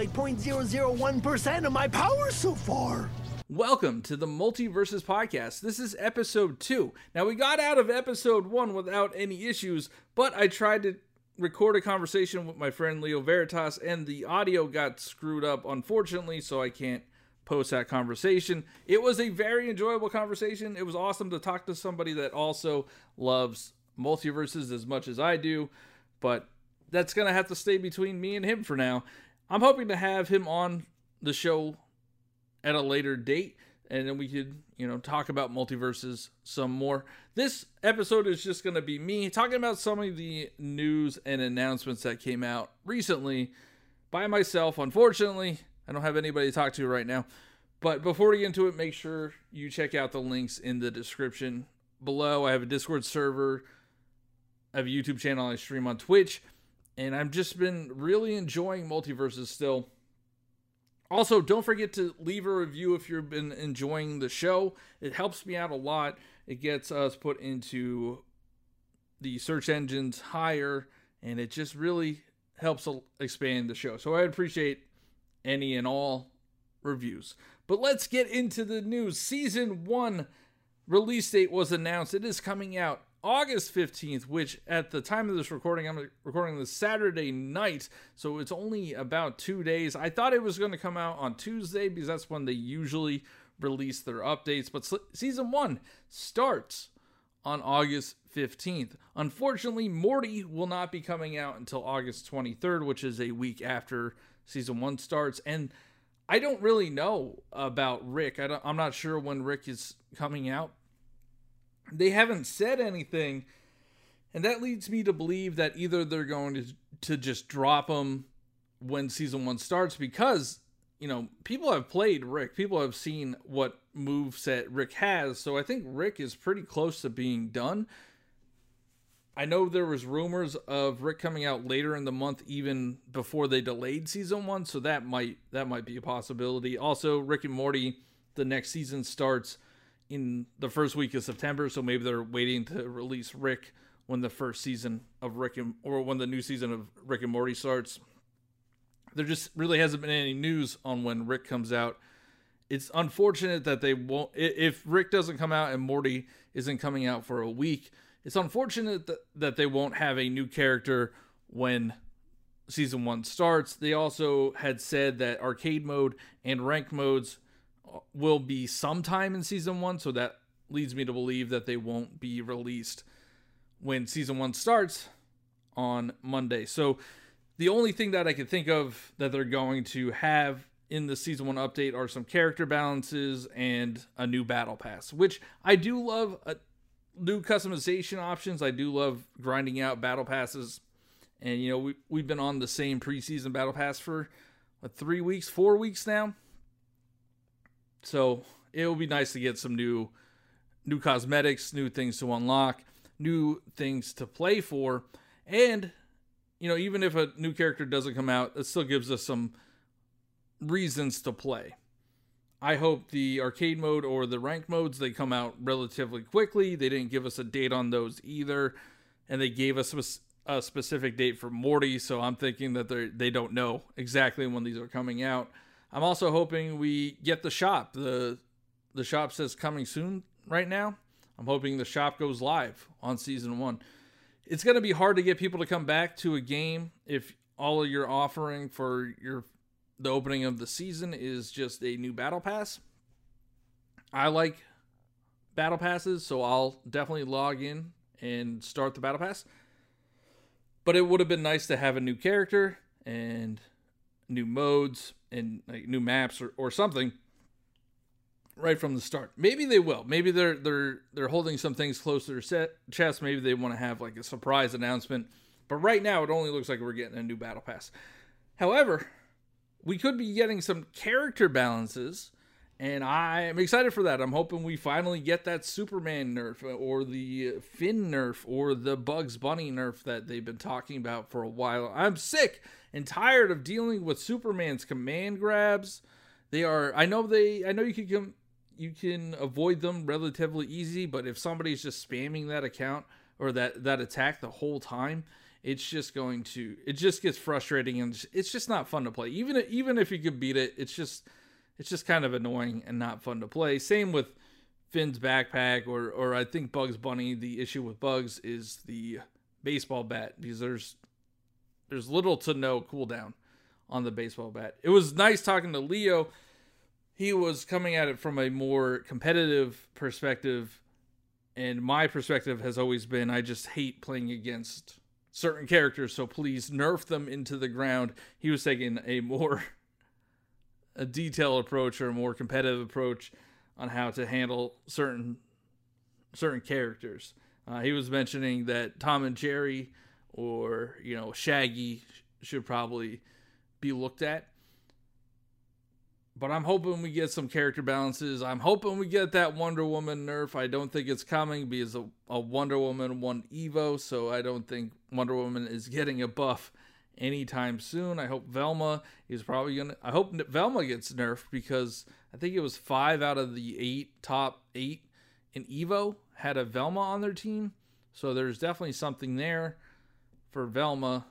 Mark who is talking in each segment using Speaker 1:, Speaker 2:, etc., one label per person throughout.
Speaker 1: like 0.001% of my power so far.
Speaker 2: Welcome to the Multiversus Podcast. This is episode two. Now, we got out of episode one without any issues, but I tried to record a conversation with my friend Leo Veritas, and the audio got screwed up, unfortunately, so I can't post that conversation. It was a very enjoyable conversation. It was awesome to talk to somebody that also loves Multiversus as much as I do, but that's going to have to stay between me and him for now. I'm hoping to have him on the show at a later date and then we could, you know, talk about Multiversus some more. This episode is just going to be me talking about some of the news and announcements that came out recently by myself. Unfortunately, I don't have anybody to talk to right now. But before we get into it, make sure you check out the links in the description below. I have a Discord server, I have a YouTube channel, I stream on Twitch, and I've just been really enjoying Multiversus still. Also, don't forget to leave a review if you've been enjoying the show. It helps me out a lot. It gets us put into the search engines higher, and it just really helps expand the show. So I appreciate any and all reviews. But let's get into the news. Season 1 release date was announced. It is coming out August 15th, which at the time of this recording, I'm recording this Saturday night, so it's only about two days. I thought it was going to come out on Tuesday because that's when they usually release their updates, but season one starts on August 15th. Unfortunately, Morty will not be coming out until August 23rd, which is a week after season one starts. And I don't really know about Rick. I am not sure when Rick is coming out they haven't said anything, and that leads me to believe that either they're going to to just drop him when season one starts because you know people have played Rick, people have seen what move set Rick has, so I think Rick is pretty close to being done. I know there was rumors of Rick coming out later in the month, even before they delayed season one, so that might that might be a possibility. Also, Rick and Morty, the next season starts in the first week of September, so maybe they're waiting to release Rick when the first season of Rick and or when the new season of Rick and Morty starts. There just really hasn't been any news on when Rick comes out. It's unfortunate that they won't if Rick doesn't come out and Morty isn't coming out for a week. It's unfortunate that, that they won't have a new character when season 1 starts. They also had said that arcade mode and rank modes will be sometime in season one, so that leads me to believe that they won't be released when season one starts on Monday. So the only thing that I can think of that they're going to have in the season one update are some character balances and a new battle pass, which I do love. Uh, new customization options. I do love grinding out battle passes. And you know, we we've been on the same preseason battle pass for what, three weeks, four weeks now. So it will be nice to get some new new cosmetics, new things to unlock, new things to play for, and you know, even if a new character doesn't come out, it still gives us some reasons to play. I hope the arcade mode or the rank modes they come out relatively quickly. They didn't give us a date on those either, and they gave us a specific date for Morty, so I'm thinking that they they don't know exactly when these are coming out. I'm also hoping we get the shop. The the shop says coming soon right now. I'm hoping the shop goes live on season 1. It's going to be hard to get people to come back to a game if all you're offering for your the opening of the season is just a new battle pass. I like battle passes, so I'll definitely log in and start the battle pass. But it would have been nice to have a new character and new modes and like new maps or, or something right from the start. Maybe they will. Maybe they're they're they're holding some things close to their set chest. Maybe they want to have like a surprise announcement. But right now, it only looks like we're getting a new battle pass. However, we could be getting some character balances, and I am excited for that. I'm hoping we finally get that Superman nerf, uh, or the Finn nerf, or the Bugs Bunny nerf that they've been talking about for a while. I'm sick and tired of dealing with Superman's command grabs. They are I know they I know you can you can avoid them relatively easy, but if somebody's just spamming that account or that that attack the whole time, it's just going to it just gets frustrating and it's just not fun to play. Even even if you could beat it, it's just it's just kind of annoying and not fun to play. Same with Finn's backpack or or I think Bugs Bunny. The issue with Bugs is the baseball bat because there's there's little to no cooldown on the baseball bat. It was nice talking to Leo. He was coming at it from a more competitive perspective and my perspective has always been I just hate playing against certain characters, so please nerf them into the ground. He was taking a more a detailed approach or a more competitive approach on how to handle certain certain characters. Uh, he was mentioning that Tom and Jerry or you know Shaggy should probably be looked at but I'm hoping we get some character balances. I'm hoping we get that Wonder Woman nerf. I don't think it's coming because a, a Wonder Woman won Evo, so I don't think Wonder Woman is getting a buff anytime soon. I hope Velma is probably gonna. I hope Velma gets nerfed because I think it was five out of the eight top eight in Evo had a Velma on their team, so there's definitely something there for Velma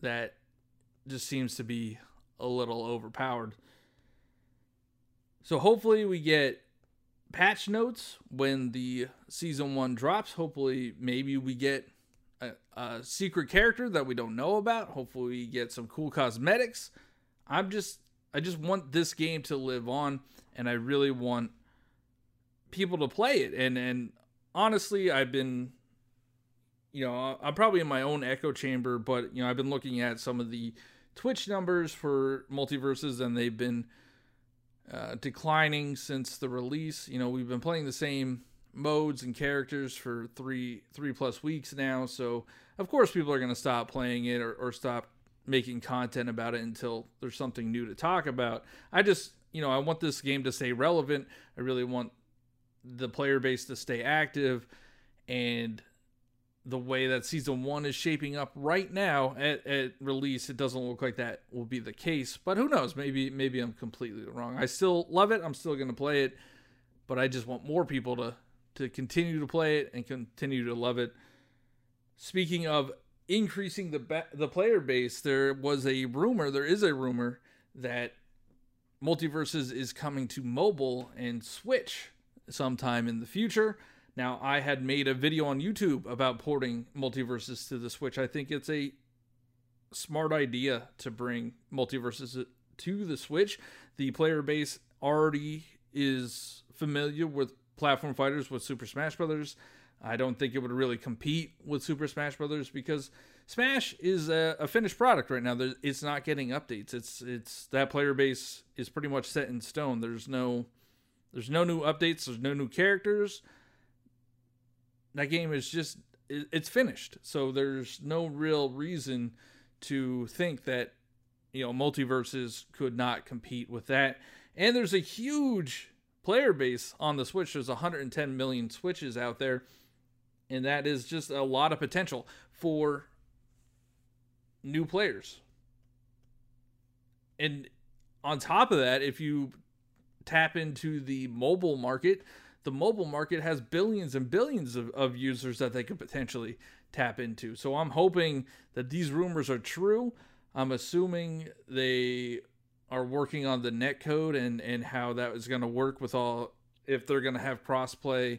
Speaker 2: that just seems to be a little overpowered. So hopefully we get patch notes when the season one drops. Hopefully, maybe we get a, a, secret character that we don't know about. Hopefully, we get some cool cosmetics. I'm just, I just want this game to live on, and I really want people to play it. And and honestly, I've been, you know, I'm probably in my own echo chamber, but you know, I've been looking at some of the Twitch numbers for Multiversus, and they've been uh, declining since the release. You know, we've been playing the same modes and characters for three three plus weeks now, so of course people are going to stop playing it or, or stop making content about it until there's something new to talk about. I just, you know, I want this game to stay relevant. I really want the player base to stay active and the way that season one is shaping up right now at, at release, it doesn't look like that will be the case. But who knows? Maybe maybe I'm completely wrong. I still love it. I'm still going to play it, but I just want more people to to continue to play it and continue to love it. Speaking of increasing the ba- the player base, there was a rumor. There is a rumor that Multiversus is coming to mobile and Switch sometime in the future. Now, I had made a video on YouTube about porting Multiversus to the Switch. I think it's a smart idea to bring Multiversus to the Switch. The player base already is familiar with platform fighters with Super Smash Brothers. I don't think it would really compete with Super Smash Brothers because Smash is a, a finished product right now. It's not getting updates. It's it's that player base is pretty much set in stone. There's no there's no new updates. There's no new characters that game is just it's finished. So there's no real reason to think that you know Multiversus could not compete with that. And there's a huge player base on the Switch. There's 110 million Switches out there, and that is just a lot of potential for new players. And on top of that, if you tap into the mobile market, the mobile market has billions and billions of, of users that they could potentially tap into. So I'm hoping that these rumors are true. I'm assuming they are working on the net code and, and how that is going to work with all, if they're going to have crossplay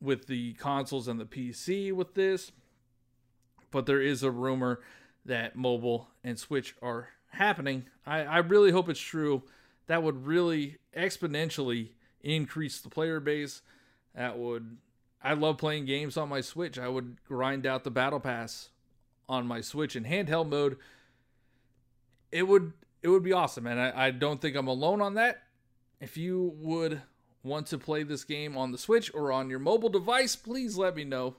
Speaker 2: with the consoles and the PC with this. But there is a rumor that mobile and Switch are happening. I, I really hope it's true. That would really exponentially increase the player base. That would I love playing games on my Switch. I would grind out the battle pass on my Switch in handheld mode. It would it would be awesome, and I, I don't think I'm alone on that. If you would want to play this game on the Switch or on your mobile device, please let me know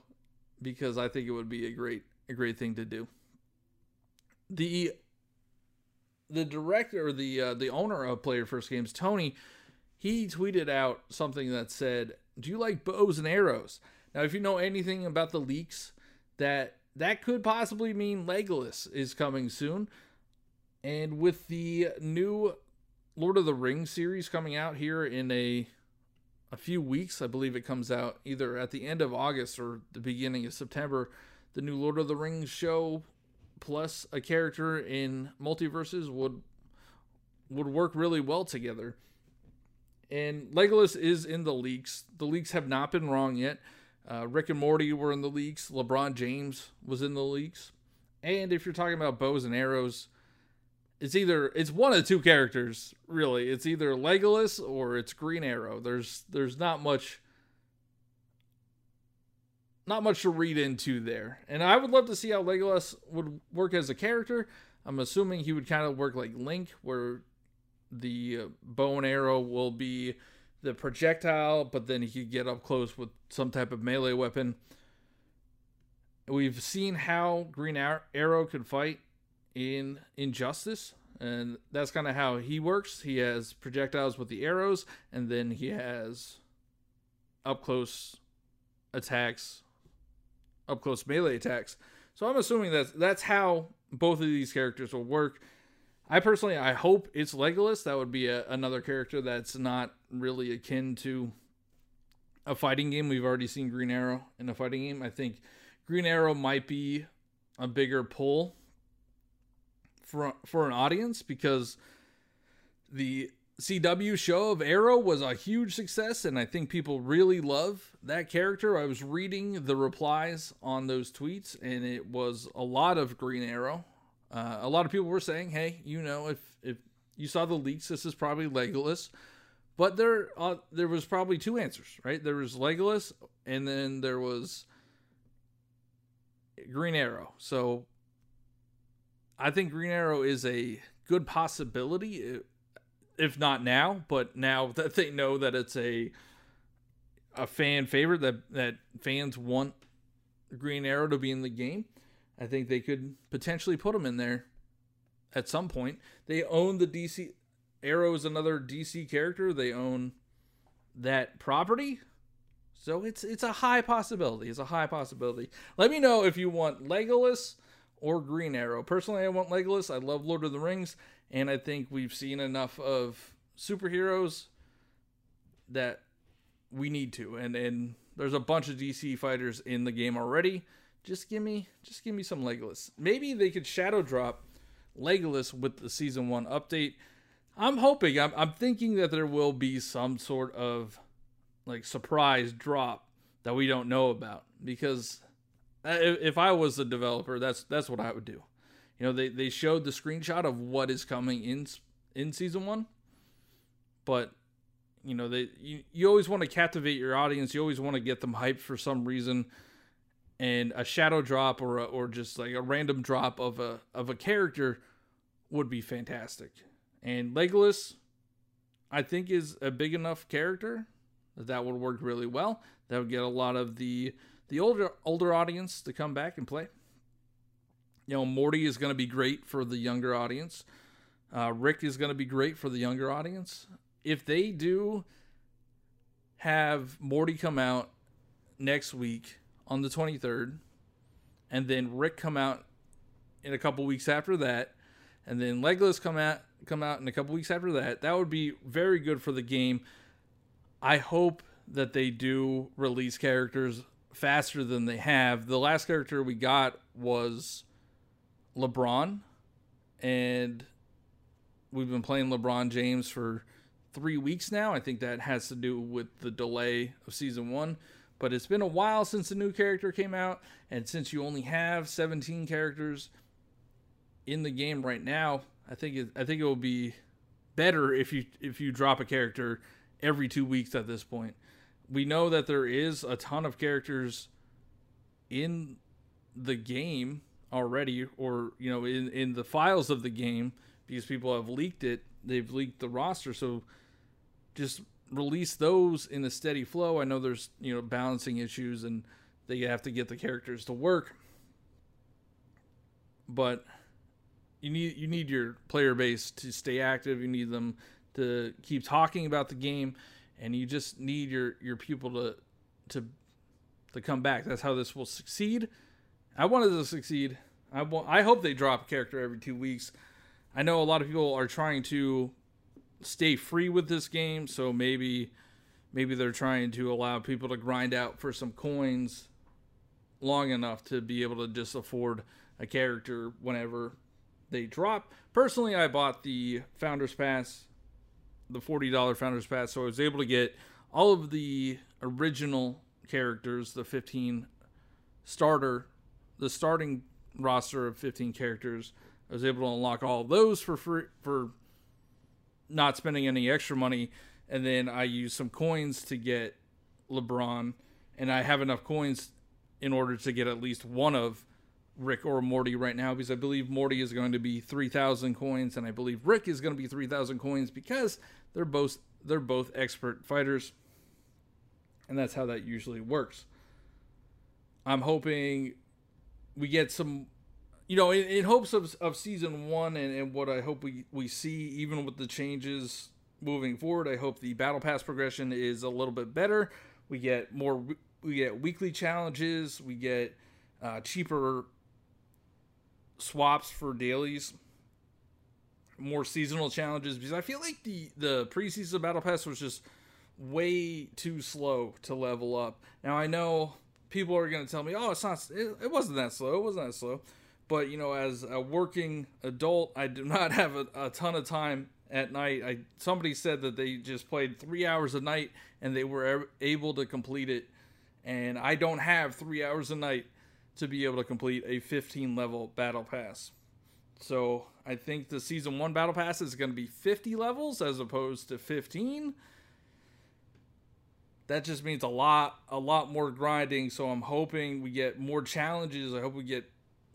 Speaker 2: because I think it would be a great a great thing to do. The the director, or the uh, the owner of Player First Games, Tony, he tweeted out something that said, "Do you like bows and arrows?" Now, if you know anything about the leaks, that that could possibly mean Legolas is coming soon. And with the new Lord of the Rings series coming out here in a a few weeks, I believe it comes out either at the end of August or the beginning of September. the new Lord of the Rings show plus a character in Multiversus would would work really well together. And Legolas is in the leaks. The leaks have not been wrong yet. Uh, Rick and Morty were in the leaks. LeBron James was in the leaks. And if you're talking about bows and arrows, it's either it's one of two characters really. It's either Legolas or it's Green Arrow. There's there's not much not much to read into there. And I would love to see how Legolas would work as a character. I'm assuming he would kind of work like Link, where the uh, bow and arrow will be the projectile, but then he could get up close with some type of melee weapon. We've seen how Green Arrow could fight in Injustice, and that's kind of how he works. He has projectiles with the arrows, and then he has up close attacks, up close melee attacks. So I'm assuming that that's how both of these characters will work. I personally, I hope it's Legolas. That would be a, another character that's not really akin to a fighting game. We've already seen Green Arrow in a fighting game. I think Green Arrow might be a bigger pull for for an audience because the CW show of Arrow was a huge success, and I think people really love that character. I was reading the replies on those tweets, and it was a lot of Green Arrow. Uh, a lot of people were saying, "Hey, you know, if if you saw the leaks, this is probably Legolas." But there, uh, there was probably two answers, right? There was Legolas, and then there was Green Arrow. So I think Green Arrow is a good possibility, if not now, but now that they know that it's a a fan favorite that that fans want Green Arrow to be in the game. I think they could potentially put him in there at some point. They own the DC Arrow is another DC character. They own that property. So it's it's a high possibility. It's a high possibility. Let me know if you want Legolas or Green Arrow. Personally, I want Legolas. I love Lord of the Rings, and I think we've seen enough of superheroes that we need to. And and there's a bunch of DC fighters in the game already. Just give me just give me some Legolas. Maybe they could shadow drop Legolas with the season 1 update. I'm hoping I'm I'm thinking that there will be some sort of like surprise drop that we don't know about because Uh, if I was a developer, that's that's what I would do. You know, they they showed the screenshot of what is coming in in season 1, but you know, they you, you always want to captivate your audience. You always want to get them hyped for some reason and a shadow drop or a, or just like a random drop of a of a character would be fantastic. And Legolas, I think, is a big enough character that that would work really well. That would get a lot of the the older older audience to come back and play. You know, Morty is going to be great for the younger audience. Uh, Rick is going to be great for the younger audience. If they do have Morty come out next week on the 23rd, and then Rick come out in a couple weeks after that, and then Legolas come out come out in a couple weeks after that. That would be very good for the game. I hope that they do release characters faster than they have. The last character we got was LeBron, and we've been playing LeBron James for three weeks now. I think that has to do with the delay of season one. But it's been a while since the new character came out, and since you only have 17 characters in the game right now, I think it, I think it will be better if you if you drop a character every two weeks at this point. We know that there is a ton of characters in the game already, or you know, in in the files of the game because people have leaked it. They've leaked the roster, so just release those in a steady flow. I know there's you know balancing issues and they have to get the characters to work, but you need you need your player base to stay active. You need them to keep talking about the game, and you just need your your people to to to come back. That's how this will succeed. I wanted to succeed. I want, I hope they drop a character every two weeks. I know a lot of people are trying to stay free with this game, so maybe maybe they're trying to allow people to grind out for some coins long enough to be able to just afford a character whenever they drop. Personally, I bought the Founders Pass, the $40 Founders Pass, so I was able to get all of the original characters, the 15 starter, the starting roster of 15 characters. I was able to unlock all those for free for not spending any extra money, and then I used some coins to get LeBron, and I have enough coins in order to get at least one of Rick or Morty right now because I believe Morty is going to be 3000 coins and I believe Rick is going to be 3000 coins because they're both they're both expert fighters and that's how that usually works. I'm hoping we get some you know in, in hopes of, of season 1 and, and what I hope we we see even with the changes moving forward I hope the battle pass progression is a little bit better. We get more we get weekly challenges, we get uh, cheaper swaps for dailies, more seasonal challenges because I feel like the the preseason battle pass was just way too slow to level up. Now I know people are going to tell me, "Oh, it's not it, it, wasn't that slow. It wasn't that slow." But, you know, as a working adult, I do not have a, a ton of time at night. I somebody said that they just played 3 hours a night and they were able to complete it and I don't have 3 hours a night to be able to complete a 15 level battle pass. So I think the season one battle pass is going to be 50 levels as opposed to 15. That just means a lot, a lot more grinding. So I'm hoping we get more challenges. I hope we get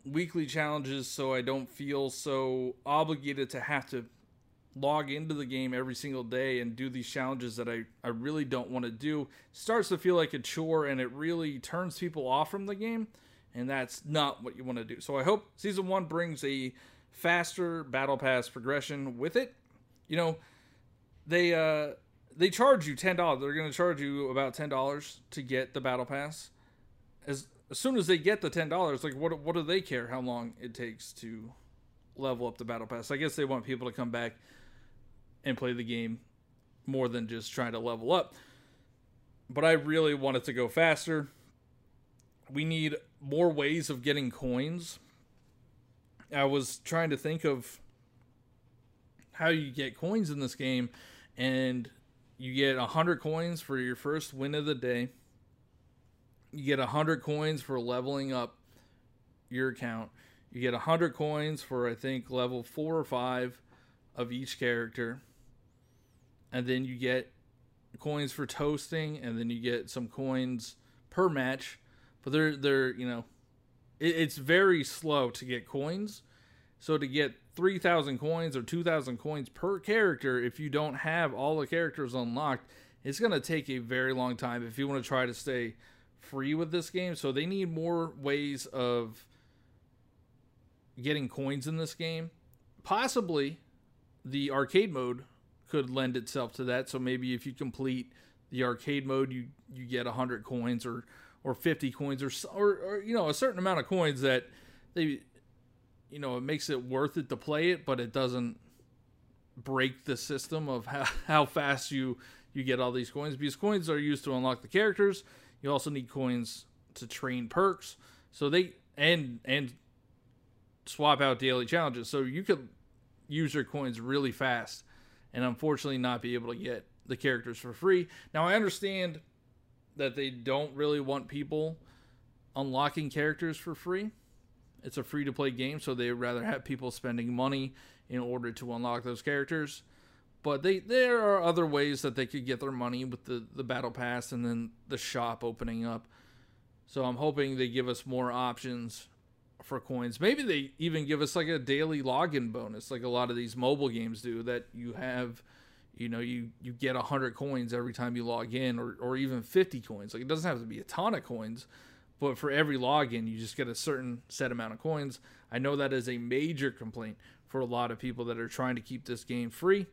Speaker 2: weekly challenges so I don't feel so obligated to have to log into the game every single day and do these challenges that I, I really don't want to do. starts to feel like a chore and it really turns people off from the game and that's not what you want to do. So I hope season one brings a faster battle pass progression with it. You know, they uh they charge you ten dollars. They're going to charge you about ten dollars to get the battle pass. As as soon as they get the ten dollars, like what what do they care how long it takes to level up the battle pass? I guess they want people to come back and play the game more than just trying to level up. But I really want it to go faster. We need more ways of getting coins. I was trying to think of how you get coins in this game, and you get 100 coins for your first win of the day. You get 100 coins for leveling up your account. You get 100 coins for, I think, level 4 or 5 of each character. And then you get coins for toasting, and then you get some coins per match but they're they're you know it, it's very slow to get coins. So to get 3000 coins or 2000 coins per character if you don't have all the characters unlocked it's going to take a very long time if you want to try to stay free with this game. So they need more ways of getting coins in this game. Possibly the arcade mode could lend itself to that. So maybe if you complete the arcade mode you you get 100 coins or or 50 coins or, or, or you know a certain amount of coins that they you know it makes it worth it to play it but it doesn't break the system of how, how fast you you get all these coins because coins are used to unlock the characters. You also need coins to train perks. So they and and swap out daily challenges. So you could use your coins really fast and unfortunately not be able to get the characters for free. Now i understand that they don't really want people unlocking characters for free. It's a free to play game, so they'd rather have people spending money in order to unlock those characters. But they there are other ways that they could get their money with the, the battle pass and then the shop opening up. So I'm hoping they give us more options for coins. Maybe they even give us like a daily login bonus, like a lot of these mobile games do, that you have you know you you get 100 coins every time you log in or, or even 50 coins. Like it doesn't have to be a ton of coins but for every login you just get a certain set amount of coins. I know that is a major complaint for a lot of people that are trying to keep this game free.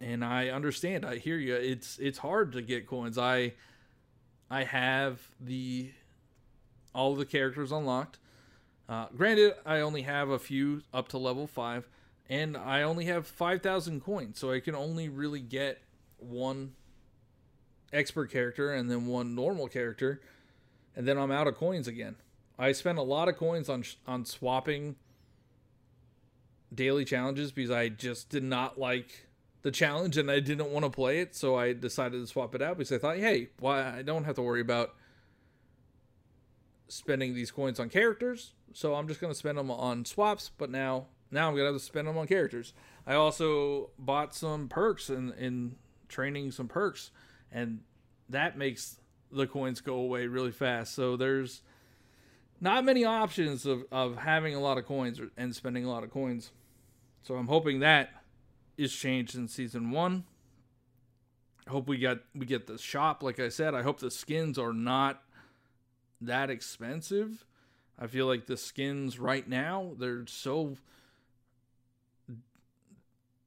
Speaker 2: And i understand. I hear you. It's it's hard to get coins. I i have the all the characters unlocked. Uh, granted i only have a few up to level 5 and I only have 5,000 coins, so I can only really get one expert character and then one normal character. and then I'm out of coins again. I spent a lot of coins on on swapping daily challenges because I just did not like the challenge and I didn't want to play it, so I decided to swap it out because I thought, hey, why I don't have to worry about spending these coins on characters, so I'm just gonna spend them on swaps. But now, now I'm gonna have to spend them on characters. I also bought some perks in in training some perks, and that makes the coins go away really fast. So there's not many options of, of having a lot of coins and spending a lot of coins. So I'm hoping that is changed in season one. I hope we get we get the shop. Like I said, I hope the skins are not that expensive. I feel like the skins right now they're so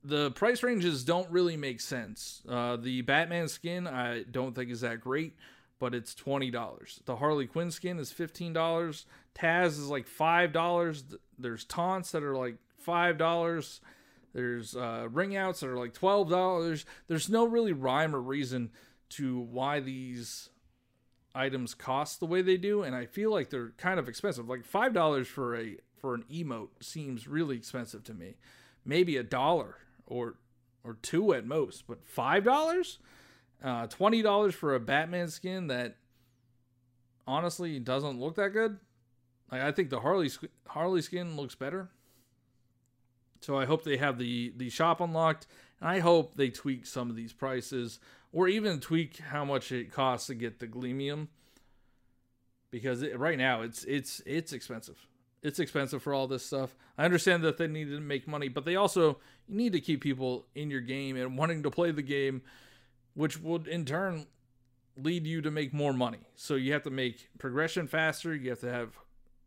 Speaker 2: the price ranges don't really make sense. Uh, the Batman skin I don't think is that great, but it's twenty dollars. The Harley Quinn skin is fifteen dollars. Taz is like five dollars. There's taunts that are like five dollars. There's uh, ring outs that are like twelve dollars. There's no really rhyme or reason to why these items cost the way they do, and I feel like they're kind of expensive. Like five dollars for a for an emote seems really expensive to me. Maybe a dollar or or two at most, but five dollars, uh, twenty dollars for a Batman skin that honestly doesn't look that good. Like I think the Harley Harley skin looks better. So I hope they have the the shop unlocked, and I hope they tweak some of these prices, or even tweak how much it costs to get the Gleamium. Because it, right now it's it's it's expensive. It's expensive for all this stuff. I understand that they need to make money, but they also need to keep people in your game and wanting to play the game, which would in turn lead you to make more money. So you have to make progression faster. You have to have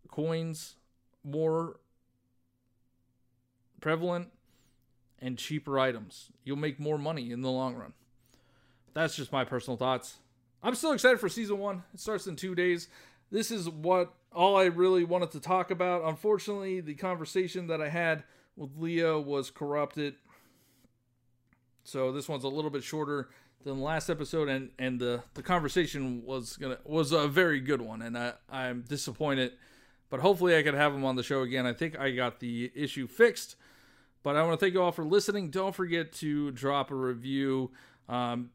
Speaker 2: coins more prevalent and cheaper items. You'll make more money in the long run. That's just my personal thoughts. I'm still excited for season one. It starts in two days. This is what all I really wanted to talk about. Unfortunately, the conversation that I had with Leo was corrupted. So this one's a little bit shorter than the last episode, and and the the conversation was gonna was a very good one, and I I'm disappointed, but hopefully I could have him on the show again. I think I got the issue fixed. But I want to thank you all for listening. Don't forget to drop a review um,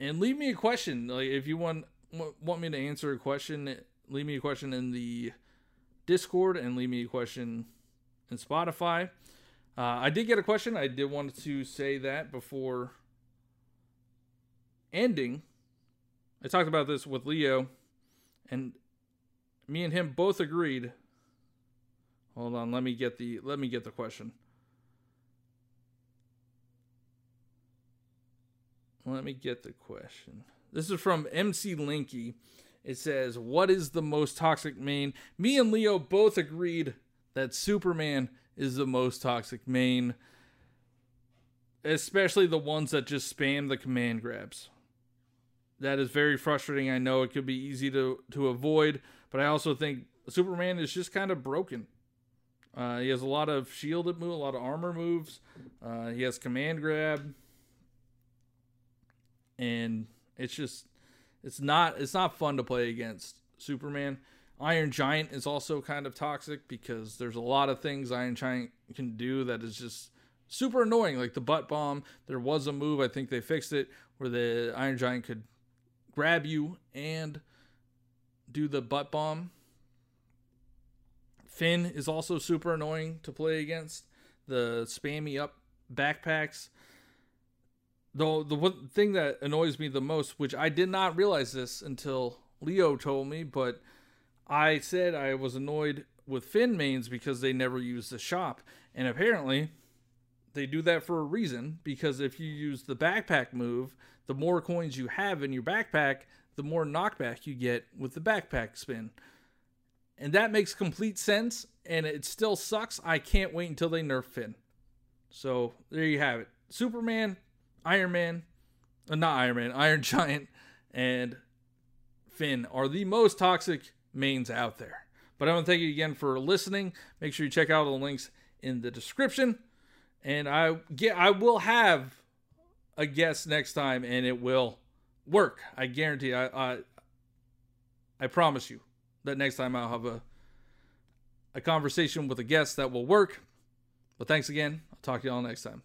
Speaker 2: and leave me a question. Like if you want want me to answer a question, leave me a question in the Discord and leave me a question in Spotify. Uh, I did get a question. I did want to say that before ending. I talked about this with Leo, and me and him both agreed. Hold on, let me get the let me get the question. Let me get the question. This is from MC Linky. It says, What is the most toxic main? Me and Leo both agreed that Superman is the most toxic main, especially the ones that just spam the command grabs. That is very frustrating. I know it could be easy to, to avoid, but I also think Superman is just kind of broken. Uh, he has a lot of shielded move, a lot of armor moves. Uh, he has command grab and it's just it's not it's not fun to play against Superman. Iron Giant is also kind of toxic because there's a lot of things Iron Giant can do that is just super annoying. Like the butt bomb, there was a move I think they fixed it where the Iron Giant could grab you and do the butt bomb. Finn is also super annoying to play against. The spammy up backpacks Though the one thing that annoys me the most, which I did not realize this until Leo told me, but I said I was annoyed with Finn mains because they never use the shop. And apparently, they do that for a reason because if you use the backpack move, the more coins you have in your backpack, the more knockback you get with the backpack spin. And that makes complete sense, and it still sucks. I can't wait until they nerf Finn. So there you have it. Superman Iron Man, uh, not Iron Man, Iron Giant, and Finn are the most toxic mains out there. But I want to thank you again for listening. Make sure you check out the links in the description. And I get I will have a guest next time and it will work. I guarantee I I, I promise you that next time I'll have a a conversation with a guest that will work. But thanks again. I'll talk to y'all next time.